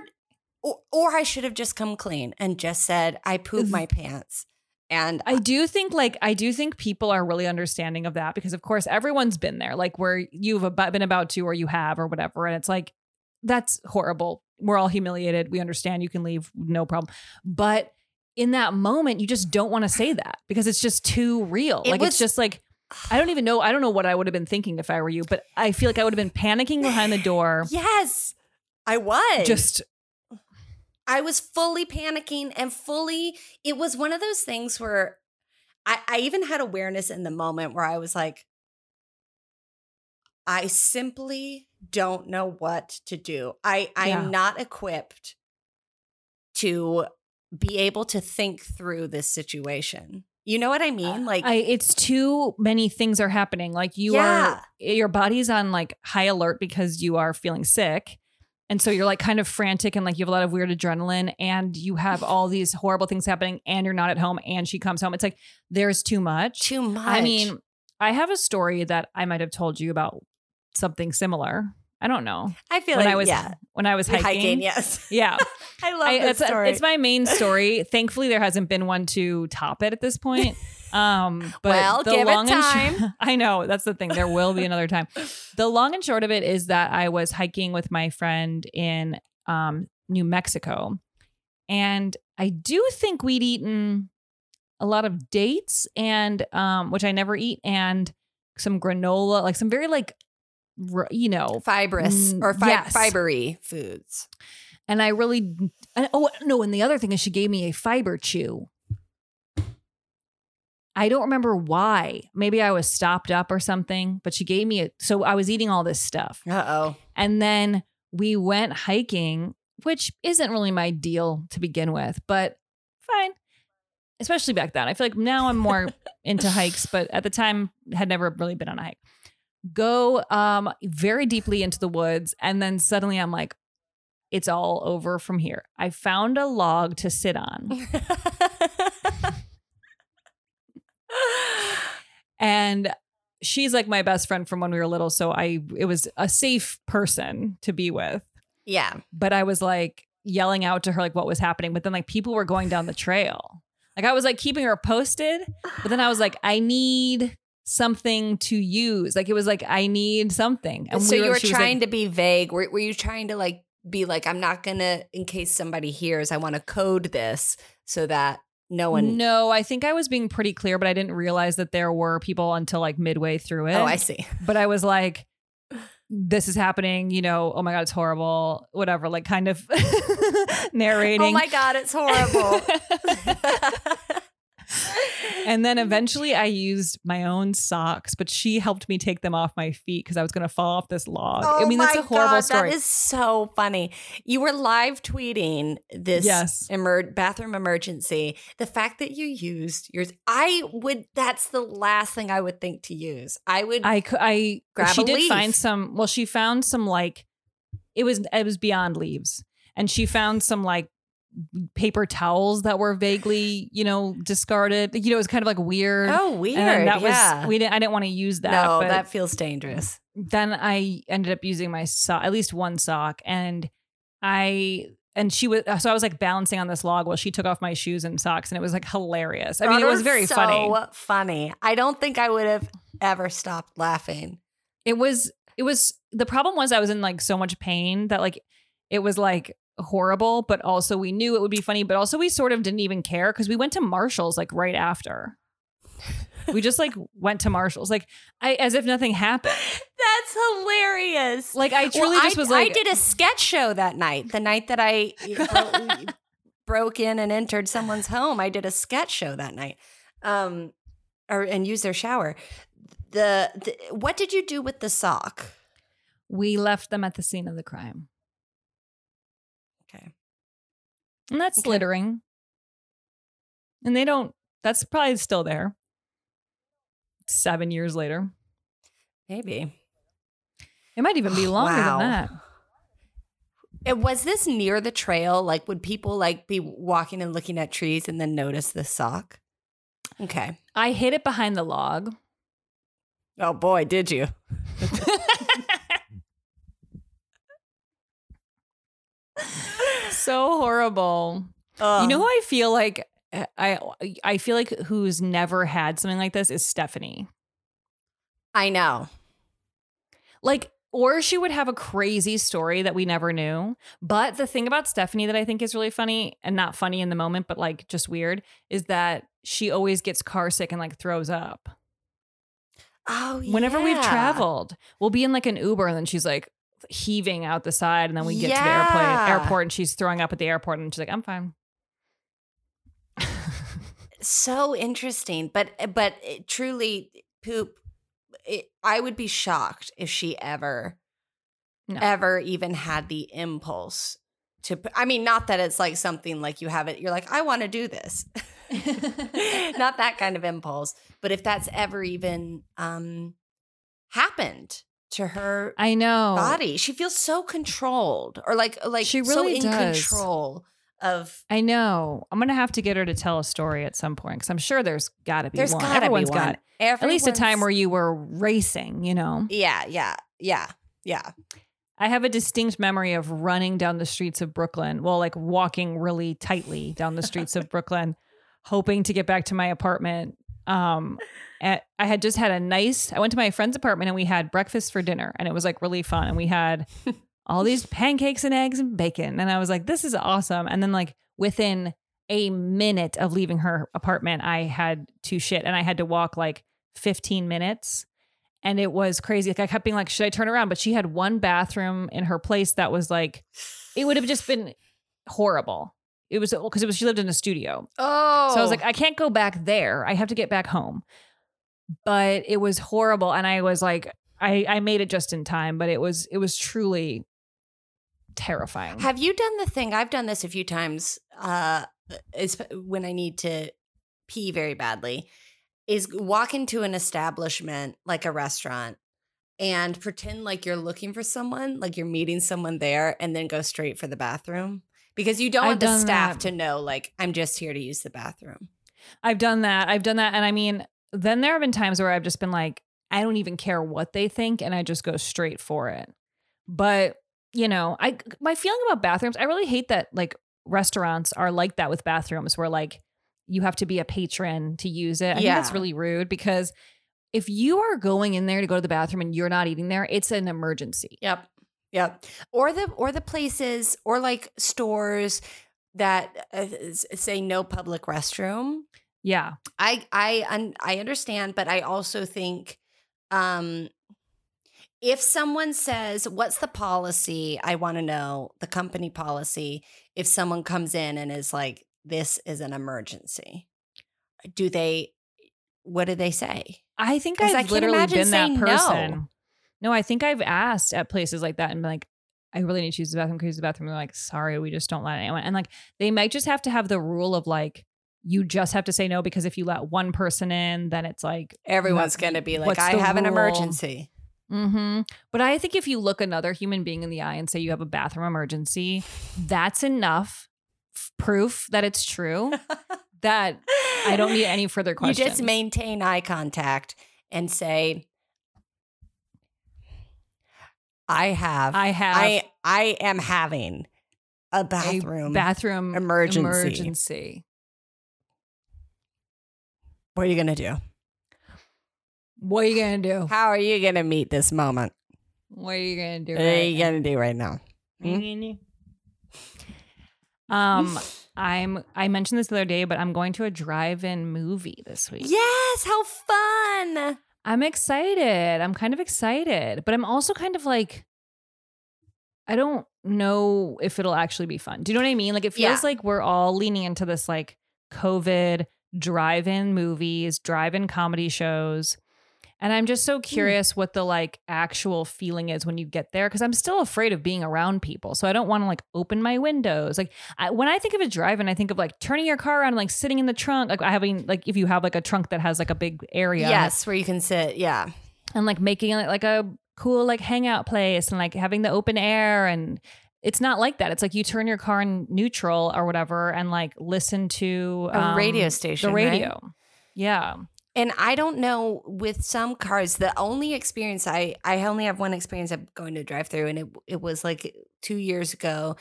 or, or I should have just come clean and just said I pooped my pants. And I do think like I do think people are really understanding of that because of course everyone's been there, like where you've ab- been about to or you have or whatever, and it's like that's horrible. We're all humiliated. We understand. You can leave, no problem. But in that moment, you just don't want to say that because it's just too real. It like was- it's just like I don't even know. I don't know what I would have been thinking if I were you, but I feel like I would have been panicking behind the door. yes, I was Just I was fully panicking and fully, it was one of those things where I, I even had awareness in the moment where I was like, I simply don't know what to do. I, I Yeah. not equipped to be able to think through this situation. You know what I uh, mean? Like, I, it's too many things are happening. Like you Yeah. are, your body's on like high alert because you are feeling sick. And so you're like kind of frantic and like you have a lot of weird adrenaline and you have all these horrible things happening and you're not at home and she comes home. It's like there's too much. too much. I mean, I have a story that I might have told you about something similar. I don't know. I feel when like, I was yeah, when I was hiking, hiking. yes. Yeah. I love I, story. it's my main story. Thankfully, there hasn't been one to top it at this point. Um, but Well, the give it long and time. short, I know that's the thing. There will be another time. The long and short of it is that I was hiking with my friend in um, New Mexico, and I do think we'd eaten a lot of dates and um, which I never eat, and some granola, like some very like you know fibrous or fi- yes. fibery foods. and I really, and, oh no, and the other thing is she gave me a fiber chew. I don't remember why. Maybe I was stopped up or something, but she gave me a so I was eating all this stuff. Uh oh. And then we went hiking, which isn't really my deal to begin with, but fine. Especially back then. I feel like now I'm more into hikes, but at the time had never really been on a hike. Go um very deeply into the woods and then suddenly I'm like it's all over from here. I found a log to sit on. and she's like my best friend from when we were little so i it was a safe person to be with yeah. but i was like yelling out to her like what was happening but then like people were going down the trail like i was like keeping her posted but then i was like i need something to use like it was like i need something so we you were was, like, trying to be vague. Were, were you trying to like be like, I'm not gonna, in case somebody hears, I want to code this so that no one. no i think i was being pretty clear but i didn't realize that there were people until like midway through oh, it Oh, I see. but I was like, this is happening, you know, oh my God, it's horrible, whatever, like kind of oh narrating. Oh my god, it's horrible. and then eventually I used my own socks, but she helped me take them off my feet because I was going to fall off this log. I oh mean, that's a horrible Oh God, story. That is so funny. You were live tweeting this Yes. emer- bathroom emergency. The fact that you used yours, I would. That's the last thing I would think to use. I would. I could, I, Grab she did leaf. find some, well, she found some like, it was, it was beyond leaves. And she found some like paper towels that were vaguely, you know, discarded. You know, it was kind of like weird. oh, weird. And that yeah. was we didn't I didn't want to use that. no, that feels dangerous. then I ended up using my sock, at least one sock, and I and she was so I was like balancing on this log while she took off my shoes and socks, and it was like hilarious. I mean, it was very so funny. Funny. I don't think I would have ever stopped laughing. It was it was the problem was I was in like so much pain that like it was like horrible, but also we knew it would be funny, but also we sort of didn't even care because we went to Marshall's like right after. we just like went to Marshall's like I as if nothing happened. That's hilarious. Like I truly Well, just I, was like I did a sketch show that night. The night that I bro- broke in and entered someone's home, I did a sketch show that night, um, or and used their shower. The, the what did you do with the sock? we left them at the scene of the crime. Okay, And that's Okay. littering. And they don't, that's probably still there. Seven years later. maybe. It might even be oh, longer Wow. than that. It, was this near the trail? Like, would people like be walking and looking at trees and then notice the sock? Okay. I hid it behind the log. Oh boy, did you? so horrible. You know who I feel like eh, I I feel like who's never had something like this is Stephanie. I know. Like or she would have a crazy story that we never knew. But the thing about Stephanie that I think is really funny and not funny in the moment but like just weird is that she always gets car sick and like throws up. Oh, yeah. Whenever we've traveled, we'll be in like an Uber and then she's like heaving out the side and then we get to the airplane airport and she's throwing up at the airport and she's like, I'm fine. so interesting but but it, truly poop it, i would be shocked if she ever No. ever even had the impulse to I mean not that it's like something like you have it you're like i want to do this not that kind of impulse but if that's ever even um happened to her I know. body she feels so controlled or like like She so really in does. control of I know. I'm gonna have to get her to tell a story at some point because I'm sure there's got to be there's one. gotta Everyone's be one. got at least a time where you were racing. You know, Yeah, yeah, yeah, yeah. I have a distinct memory of running down the streets of Brooklyn. Well, like walking really tightly down the streets of Brooklyn, hoping to get back to my apartment. Um, I had just had a nice. I went to my friend's apartment and we had breakfast for dinner, and it was like really fun. And we had all these pancakes and eggs and bacon, and I was like, "This is awesome." And then like within a minute of leaving her apartment, I had to shit, and I had to walk like 15 minutes. And it was crazy. Like I kept being like, should I turn around? But she had one bathroom in her place that was like, it would have just been horrible. it was because it was she lived in a studio. Oh. So I was oh. like, I can't go back there. I have to get back home. But it was horrible. And I was like, I, I made it just in time, but it was it was truly terrifying. Have you done the thing? I've done this a few times. Uh, is when I need to pee very badly. Is walk into an establishment like a restaurant and pretend like you're looking for someone, like you're meeting someone there, and then go straight for the bathroom because you don't I've want the staff that. to know, like I'm just here to use the bathroom. I've done that. I've done that. And I mean, then there have been times where I've just been like, I don't even care what they think and I just go straight for it. But, you know, I my feeling about bathrooms, I really hate that like restaurants are like that with bathrooms where like you have to be a patron to use it. I think that's really rude because if you are going in there to go to the bathroom and you're not eating there, it's an emergency. Yep. Yep. Or the or the places or like stores that uh, say no public restroom. Yeah. I I un, I understand, but I also think um if someone says, "What's the policy?" I want to know the company policy. If someone comes in and is like, "This is an emergency," do they? What do they say? I think I've I literally been that saying no. person. No. I think I've asked at places like that and been like, I really need to use the bathroom. Can use the bathroom? They're like, sorry, we just don't let anyone. And like, they might just have to have the rule of like, you just have to say no because if you let one person in, then it's like, Everyone's going to be like, "I have an emergency." mm-hmm. But I think if you look another human being in the eye and say you have a bathroom emergency, that's enough f- proof that it's true. that I don't need any further questions. You just maintain eye contact and say, "I have, I have I, I am having a a bathroom. bathroom emergency. emergency. What are you gonna do? What are you gonna do? How are you gonna meet this moment? What are you gonna do? What are you gonna do right now? Um, I'm. I mentioned this the other day, but I'm going to a drive-in movie this week. Yes, how fun! I'm excited. I'm kind of excited, but I'm also kind of like, I don't know if it'll actually be fun. Do you know what I mean? Like, it feels Yeah. like we're all leaning into this like COVID drive-in movies, drive-in comedy shows. And I'm just so hmm. curious what the like actual feeling is when you get there because I'm still afraid of being around people. So I don't want to like open my windows. Like I, when I think of a drive-in, I think of like turning your car around and like sitting in the trunk, like having like if you have like a trunk that has like a big area, Yes, where you can sit. Yeah, and like making it like a cool like hangout place and like having the open air and it's not like that. It's like you turn your car in neutral or whatever and like listen to A radio um, station, The right? radio. Yeah. and I don't know with some cars. The only experience I I only have one experience of going to drive through, and it it was like two years ago,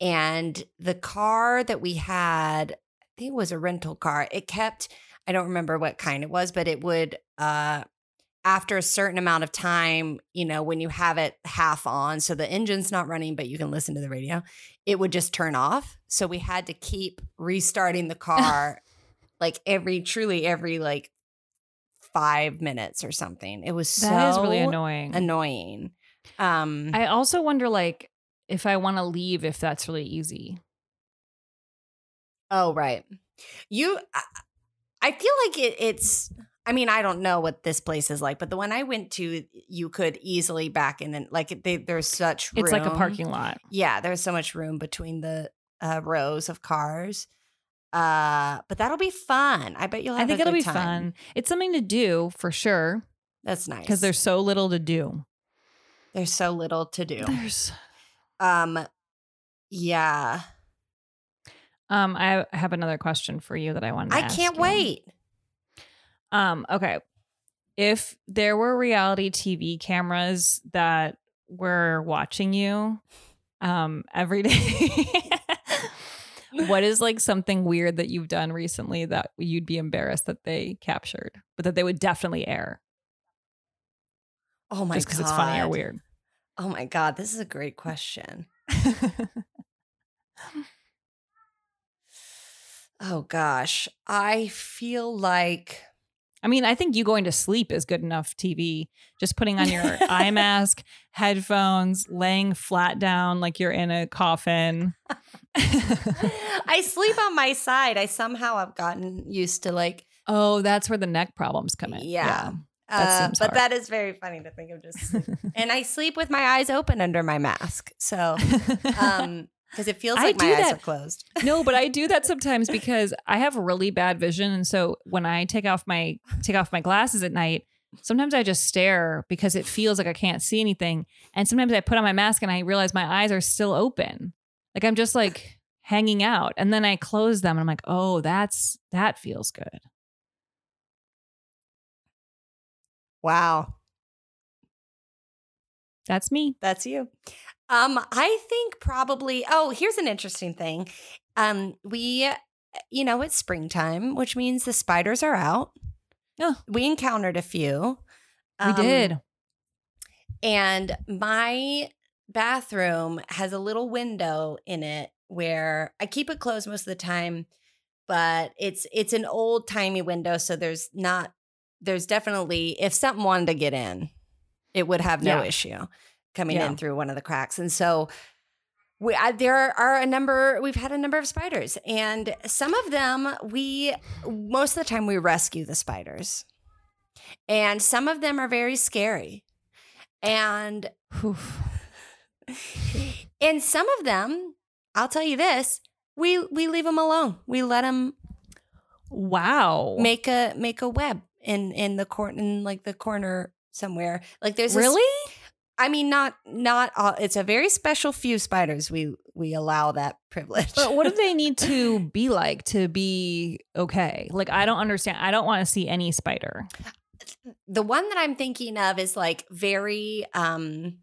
and the car that we had, I think it was a rental car. It kept. I don't remember what kind it was, but it would uh after a certain amount of time, you know, when you have it half on, so the engine's not running, but you can listen to the radio, it would just turn off. So we had to keep restarting the car like every, truly every like five minutes or something. It was so That is really annoying. annoying. Um, I also wonder like if I want to leave if that's really easy. oh, right. You, I, I feel like it, it's, I mean, I don't know what this place is like, but the one I went to, you could easily back in and like they, there's such It's like a parking lot. Yeah, there's so much room between the uh, rows of cars. Uh, but that'll be fun. I bet you'll have I think it'll be time. fun. It's something to do for sure That's nice because there's so little to do. there's so little to do. There's Um, yeah, um I have another question for you that I wanted to I can't you. wait. Um, okay. If there were reality TV cameras that were watching you um every day, what is like something weird that you've done recently that you'd be embarrassed that they captured, but that they would definitely air Oh my god. just because it's funny or weird? Oh my god, this is a great question. Oh gosh, I feel like I mean, I think you going to sleep is good enough TV. Just putting on your eye mask, headphones, laying flat down like you're in a coffin. I sleep on my side. I somehow have gotten used to like oh, that's where the neck problems come in. Yeah. That uh, but hard. that is very funny to think of just and I sleep with my eyes open under my mask. So um because it feels I like my do eyes that. are closed. no, but I do that sometimes because I have really bad vision, and so when I take off my take off my glasses at night, sometimes I just stare because it feels like I can't see anything, and sometimes I put on my mask and I realize my eyes are still open, like I'm just like hanging out, and then I close them and I'm like, oh, that's that feels good. Wow. That's me. That's you. Um, I think probably. Oh, here's an interesting thing. Um, we, you know, it's springtime, which means the spiders are out. Oh. We encountered a few. We Um, did. And my bathroom has a little window in it where I keep it closed most of the time, but it's it's an old timey window, so there's not there's definitely if something wanted to get in, it would have no Yeah. issue coming Yeah. in through one of the cracks. And so we I, there are a number we've had a number of spiders and some of them we most of the time we rescue the spiders. And some of them are very scary. And and some of them, I'll tell you this, we we leave them alone. We let them Wow. make a make a web in in the corner in like the corner somewhere. Like there's really? I mean, not not all. It's a very special few spiders. We we allow that privilege. But what do they need to be like to be okay? Like I don't understand. I don't want to see any spider. the one that I'm thinking of is like very um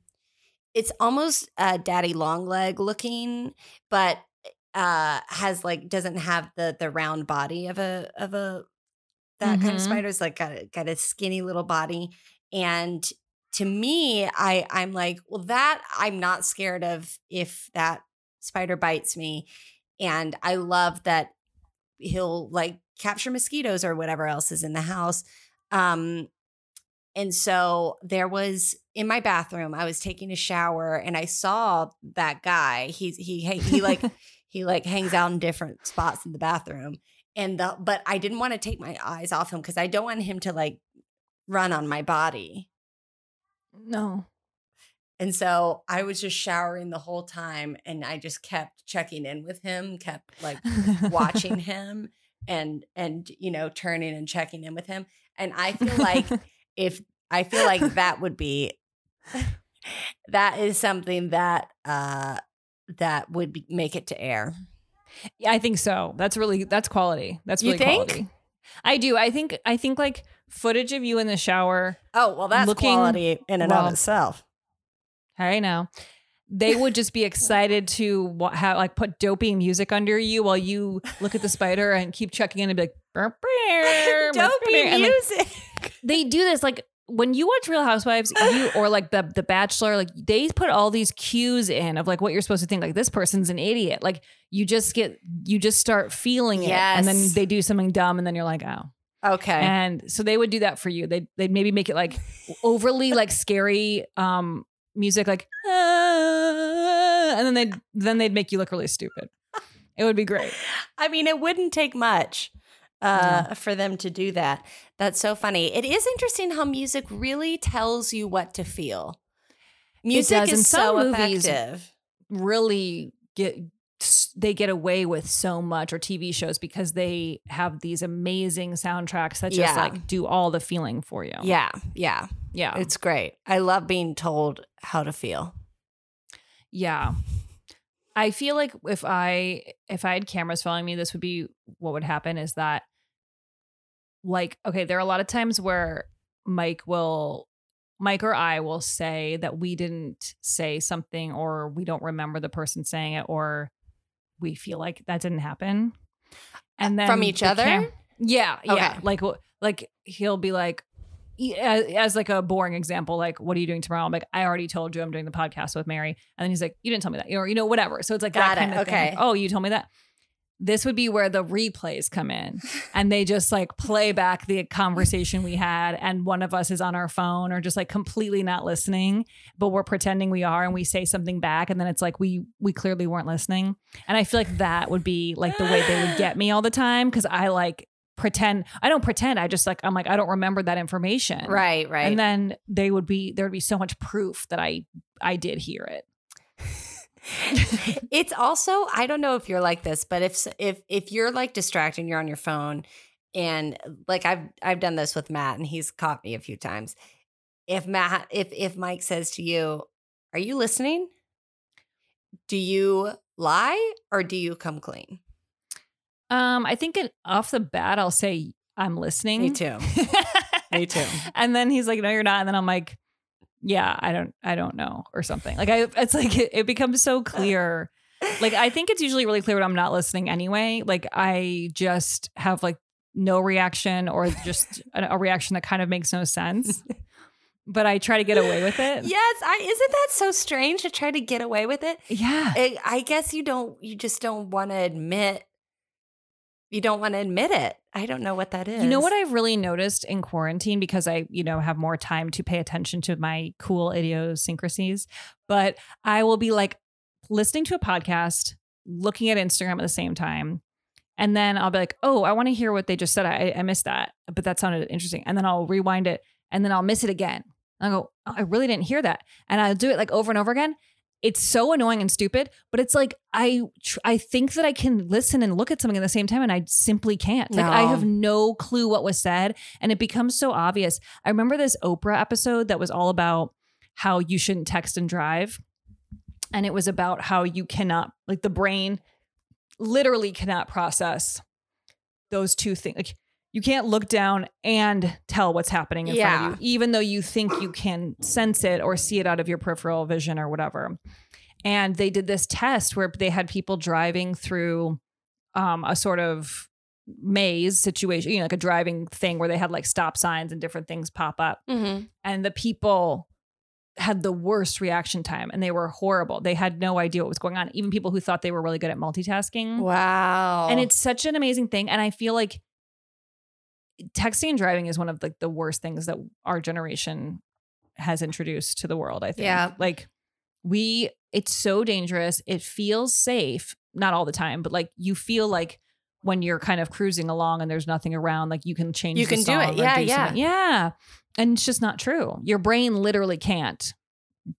it's almost uh daddy long leg looking, but uh has like doesn't have the the round body of a of a that kind of Mhm. spider. It's like got a got a skinny little body. And to me, I I'm like, well, that I'm not scared of if that spider bites me. And I love that he'll like capture mosquitoes or whatever else is in the house. Um, and so there was in my bathroom, I was taking a shower and I saw that guy. He's he he, he like he like hangs out in different spots in the bathroom. And the but I didn't want to take my eyes off him because I don't want him to like run on my body. No. And so I was just showering the whole time and I just kept checking in with him, kept like watching him and and you know turning and checking in with him and i feel like if i feel like that would be that is something that uh that would be, make it to air Yeah, I think so. That's really that's quality. That's You really think? quality. I do. I think I think like footage of you in the shower. oh well that's Looking- quality in and well, of itself I know. They would just be excited to have like put dopey music under you while you look at the spider and keep checking in and be like, "Burp, burp, burp, dopey and, like, music they do this like when you watch Real Housewives, you or like the the Bachelor, like they put all these cues in of like what you're supposed to think. Like this person's an idiot. Like you just get you just start feeling it, and then they do something dumb, and then you're like, oh. Okay And so they would do that for you. They they'd maybe make it like overly like scary um music, like "Ah," and then they'd then they'd make you look really stupid. It would be great. i mean it wouldn't take much uh, for them to do that. That's so funny. It is interesting how music really tells you what to feel. Music is so effective. really get they get away with so much or TV shows because they have these amazing soundtracks that just Yeah. like do all the feeling for you. Yeah, yeah. Yeah. It's great. I love being told how to feel. yeah. I feel like if I if I had cameras following me, this would be what would happen is that like okay, there are a lot of times where Mike will Mike or I will say that we didn't say something or we don't remember the person saying it or we feel like that didn't happen. Uh, and then From each the other? cam- yeah, yeah. Okay. Like like he'll be like as, as like a boring example, like, what are you doing tomorrow? I'm like, I already told you I'm doing the podcast with Mary. And then he's like, you didn't tell me that, or, you know, whatever. So it's like Got that kind it. of thing. Like, oh, you told me that. This would be where the replays come in. And they just like play back the conversation we had and one of us is on our phone or just like completely not listening but we're pretending we are and we say something back and then it's like we we clearly weren't listening. And i feel like that would be like the way they would get me all the time because i like pretend i don't pretend i just like i'm like i don't remember that information. Right, right. and then they would be there would be so much proof that i i did hear it it's also I don't know if you're like this, but if if if you're like distracted, you're on your phone, and like I've I've done this with Matt, and he's caught me a few times. If Matt, if if Mike says to you, "Are you listening?" Do you lie or do you come clean? um i think it, off the bat i'll say i'm listening Me too. Me too. and then he's like, "No, you're not." And then I'm like, "Yeah, I don't, I don't know," or something. Like I, it's like it, it becomes so clear. Like I think it's usually really clear when I'm not listening anyway. Like I just have like no reaction or just a, a reaction that kind of makes no sense. But I try to get away with it. Yes, I isn't that so strange to try to get away with it? Yeah. I, I guess you don't. You just don't want to admit. You don't want to admit it. I don't know what that is. You know what I've really noticed in quarantine because I, you know, have more time to pay attention to my cool idiosyncrasies, but I will be like listening to a podcast, looking at Instagram at the same time. And then I'll be like, oh, I want to hear what they just said. I, I missed that, but that sounded interesting. And then I'll rewind it and then I'll miss it again. I'll go, oh, I really didn't hear that. And I'll do it like over and over again. It's so annoying and stupid, but it's like I tr- I think that I can listen and look at something at the same time, and I simply can't. Like I have no clue what was said, and it becomes so obvious. I remember this Oprah episode that was all about how you shouldn't text and drive, and it was about how you cannot, like the brain, literally cannot process those two things. Like you can't look down and tell what's happening in front of you, even though you think you can sense it or see it out of your peripheral vision or whatever. And they did this test where they had people driving through um, a sort of maze situation, you know, like a driving thing where they had like stop signs and different things pop up. Mhm. And the people had the worst reaction time and they were horrible. They had no idea what was going on. Even people who thought they were really good at multitasking. Wow. And it's such an amazing thing. And I feel like texting and driving is one of like the worst things that our generation has introduced to the world, I think. Yeah. Like we it's so dangerous. It feels safe, not all the time, but like you feel like when you're kind of cruising along and there's nothing around, like you can change You the can do it. song or Yeah, yeah. something. Yeah. And it's just not true. Your brain literally can't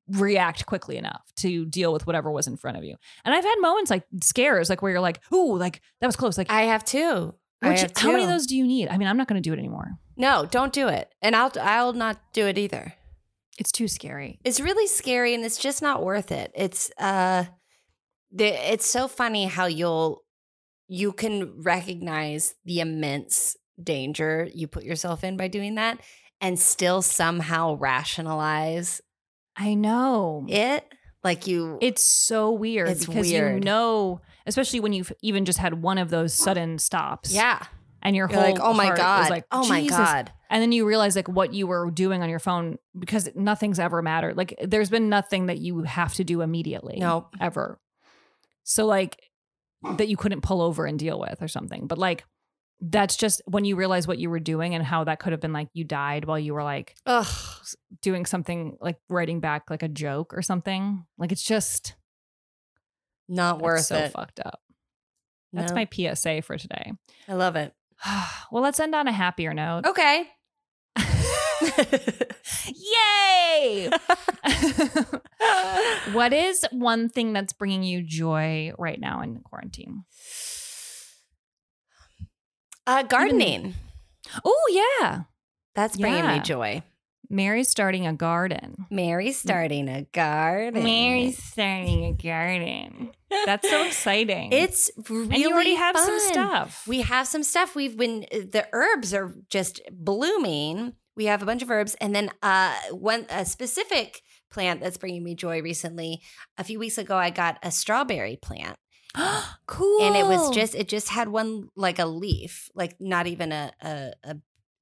react quickly enough to deal with whatever was in front of you. And I've had moments like scares, like where you're like, ooh, like that was close. Like I have two. I which, have how many of those do you need? I mean, I'm not going to do it anymore. No, don't do it. And I'll I'll not do it either. It's too scary. It's really scary and it's just not worth it. It's uh the, it's so funny how you'll you can recognize the immense danger you put yourself in by doing that and still somehow rationalize I know. it like you it's so weird It's because you know, especially when you've even just had one of those sudden stops. yeah And your you're whole like oh my god like, oh my Jesus. god And then you realize like what you were doing on your phone because nothing's ever mattered. Like there's been nothing that you have to do immediately. Nope. Ever. So like that you couldn't pull over and deal with or something. But like that's just when you realize what you were doing and how that could have been like you died while you were like Ugh. doing something like writing back like a joke or something. Like it's just not that's worth so it fucked up. That's No. my PSA for today. I love it well, let's end on a happier note. okay Yay! what is one thing that's bringing you joy right now in quarantine? Uh gardening Oh, yeah. that's bringing Yeah. me joy Mary's starting a garden. Mary's starting a garden. Mary's starting a garden. That's so exciting. It's really and you already have some stuff. We have some stuff. We've been the herbs are just blooming. We have a bunch of herbs, and then uh, one a specific plant that's bringing me joy recently. A few weeks ago, I got a strawberry plant, cool. and it was just it just had one like a leaf, like not even a, a, a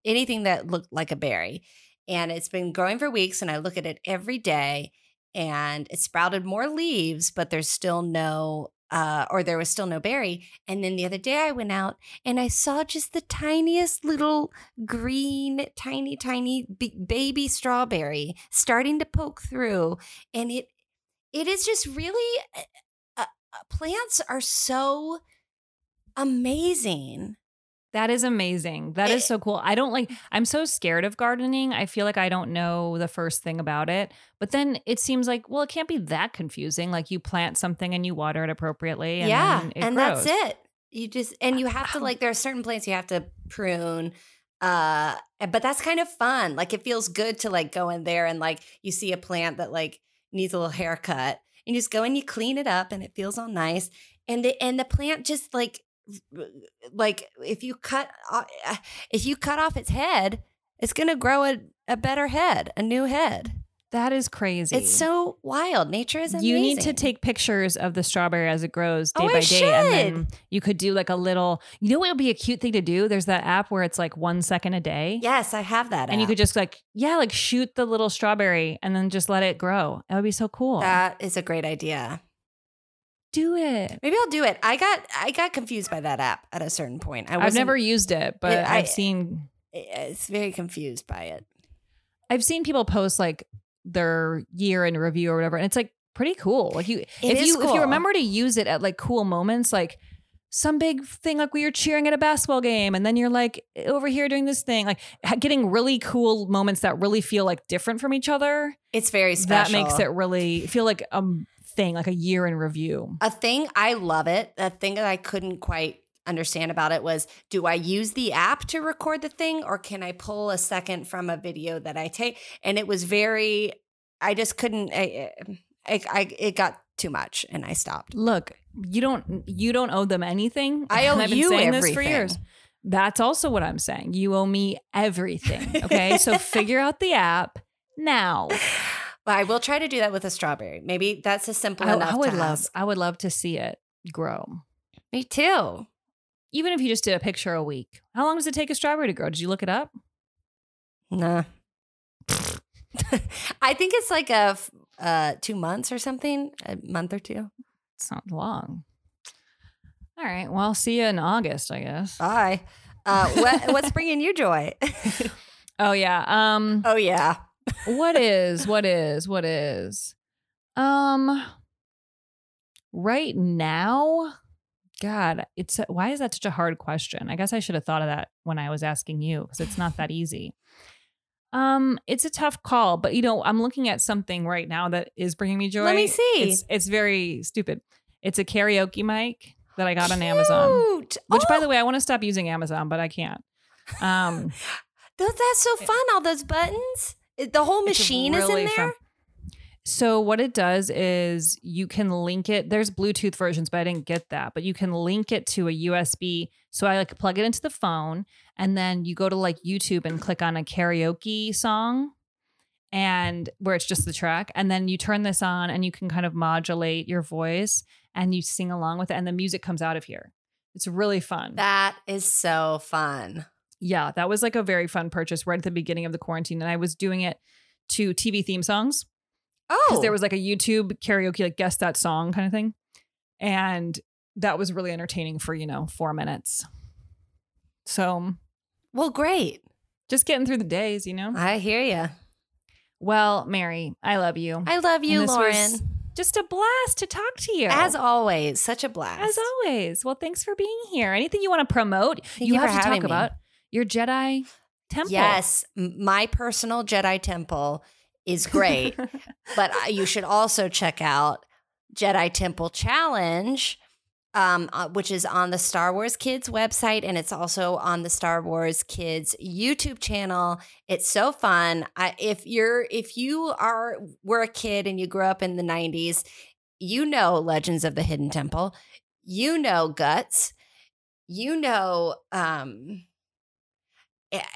anything that looked like a berry, and it's been growing for weeks. And I look at it every day, and it sprouted more leaves, but there's still no uh, or there was still no berry. And then the other day I went out and I saw just the tiniest little green, tiny, tiny b- baby strawberry starting to poke through, and it it is just really uh, Uh, plants are so amazing. That is amazing. That It- is eh, so cool. I don't like, mm. I'm so scared of gardening. I feel like I don't know the first thing about it. But then it seems like, well, it can't be that confusing. Like you plant something and you water it appropriately. And yeah, it and grows. that's it. You just and uh, you have to oh. like there are certain plants you have to prune. Uh but that's kind of fun. Like it feels good to like go in there and like you see a plant that like needs a little haircut. You just go and you clean it up and it feels all nice. And the and the plant just like like if you cut uh, if you cut off its head, it's going to grow a, a better head, a new head. That is crazy. It's so wild. Nature is amazing. you need to take pictures of the strawberry as it grows oh, day Oh, by I day. And then you could do like a little, you know what would be a cute thing to do? There's that app where it's like one second a day. Yes, I have that. And you could just like, yeah, like shoot the little strawberry and then just let it grow. That would be so cool. That is a great idea. do it. Maybe I'll do it. I got I got confused by that app at a certain point. I I've never used it, but Yeah, I- I've seen It's very confused by it. I've seen people post like their year in review or whatever, and it's like pretty cool. Like you, It if you if you remember to use it at like cool moments, like some big thing, like we were cheering at a basketball game, and then you're like over here doing this thing, like getting really cool moments that really feel like different from each other. It's very special That makes it really feel like a thing, like a year in review. a thing. I love it. A thing that I couldn't quite understand about it was: Do I use the app to record the thing, or can I pull a second from a video that I take? And it was very. I just couldn't. I, I, I it got too much, and I stopped. Look, you don't you don't owe them anything. I owe I've been you saying this for everything. years. That's also what I'm saying. You owe me everything. Okay. so figure out the app now. But I will try to do that with a strawberry. Maybe that's a simple oh, I, enough. I would love. I would love to see it grow. Me too. Even if you just did a picture a week. How long does it take a strawberry to grow? Did you look it up? Nah. I think it's like a uh two months or something, a month or two. It's not long. All right. Well, I'll see you in August, I guess. Bye. Uh, what what's bringing you joy? Oh yeah. Um oh yeah, what is what is what is um right now god it's why is that such a hard question i guess i should have thought of that when i was asking you because it's not that easy um it's a tough call but you know i'm looking at something right now that is bringing me joy Let me see. it's, it's very stupid it's a karaoke mic that i got on amazon Cute. which by Oh, the way i want to stop using amazon but i can't um that's so fun. All those buttons. The whole machine is in there. fun. So what it does is you can link it. There's Bluetooth versions, but I didn't get that. But you can link it to a USB. So I like plug it into the phone, and then you go to like YouTube and click on a karaoke song, and where it's just the track, and then you turn this on, and you can kind of modulate your voice, and you sing along with it, and the music comes out of here. It's really fun. That is so fun. yeah, that was like a very fun purchase right at the beginning of the quarantine, and I was doing it to TV theme songs Oh, because there was like a YouTube karaoke, like guess that song kind of thing. And that was really entertaining for, you know, four minutes. So well, great. just getting through the days, you know? I hear you. Well, Mary, I love you. I love you, Lauren. just a blast to talk to you. As always, such a blast. As always. Well, thanks for being here. Anything you want to promote, Thank you you have to talk me. about your Jedi temple. Yes, my personal Jedi temple is great, but you should also check out Jedi Temple Challenge, um, uh, which is on the Star Wars Kids website, and it's also on the Star Wars Kids YouTube channel. It's so fun. I, if you're if you are were a kid and you grew up in the '90s, you know Legends of the Hidden Temple, you know Guts, you know. Um,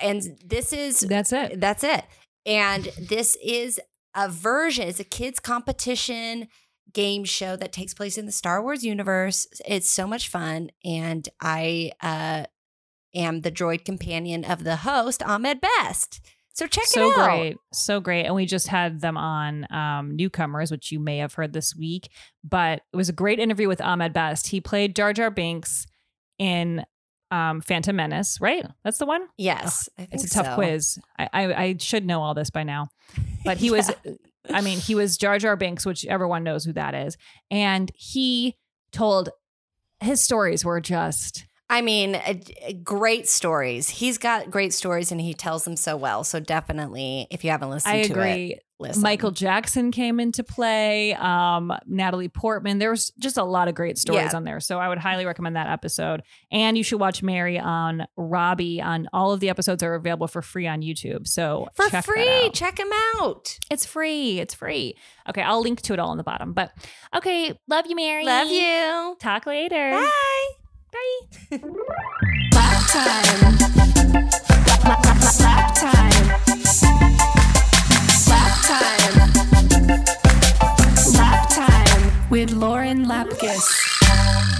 and this is That's it. that's it. And this is a version, it's a kids' competition game show that takes place in the Star Wars universe. It's so much fun. And I uh, am the droid companion of the host, Ahmed Best. So check so it out. So great so great and we just had them on um, newcomers which you may have heard this week but it was a great interview with ahmed best he played jar jar binks in um, phantom menace right? That's the one? Yes, think it's a tough so. quiz. I, I i should know all this by now. But he was i mean he was jar jar binks which everyone knows who that is. And he told his stories were just I mean, uh, uh, great stories. He's got great stories and he tells them so well. So definitely, if you haven't listened i to agree it, listen. Michael Jackson came into play. Um, Natalie Portman. There was just a lot of great stories Yeah. on there. So I would highly recommend that episode. And you should watch Mary on Robbie. On all of the episodes are available for free on YouTube. So for check free. Check him out. It's free. It's free. Okay, I'll link to it all in the bottom. But okay, love you, Mary. Love you. Talk later. Bye. Bye. Lap time. Lap time. Lap time. Lap time with Lauren Lapkus.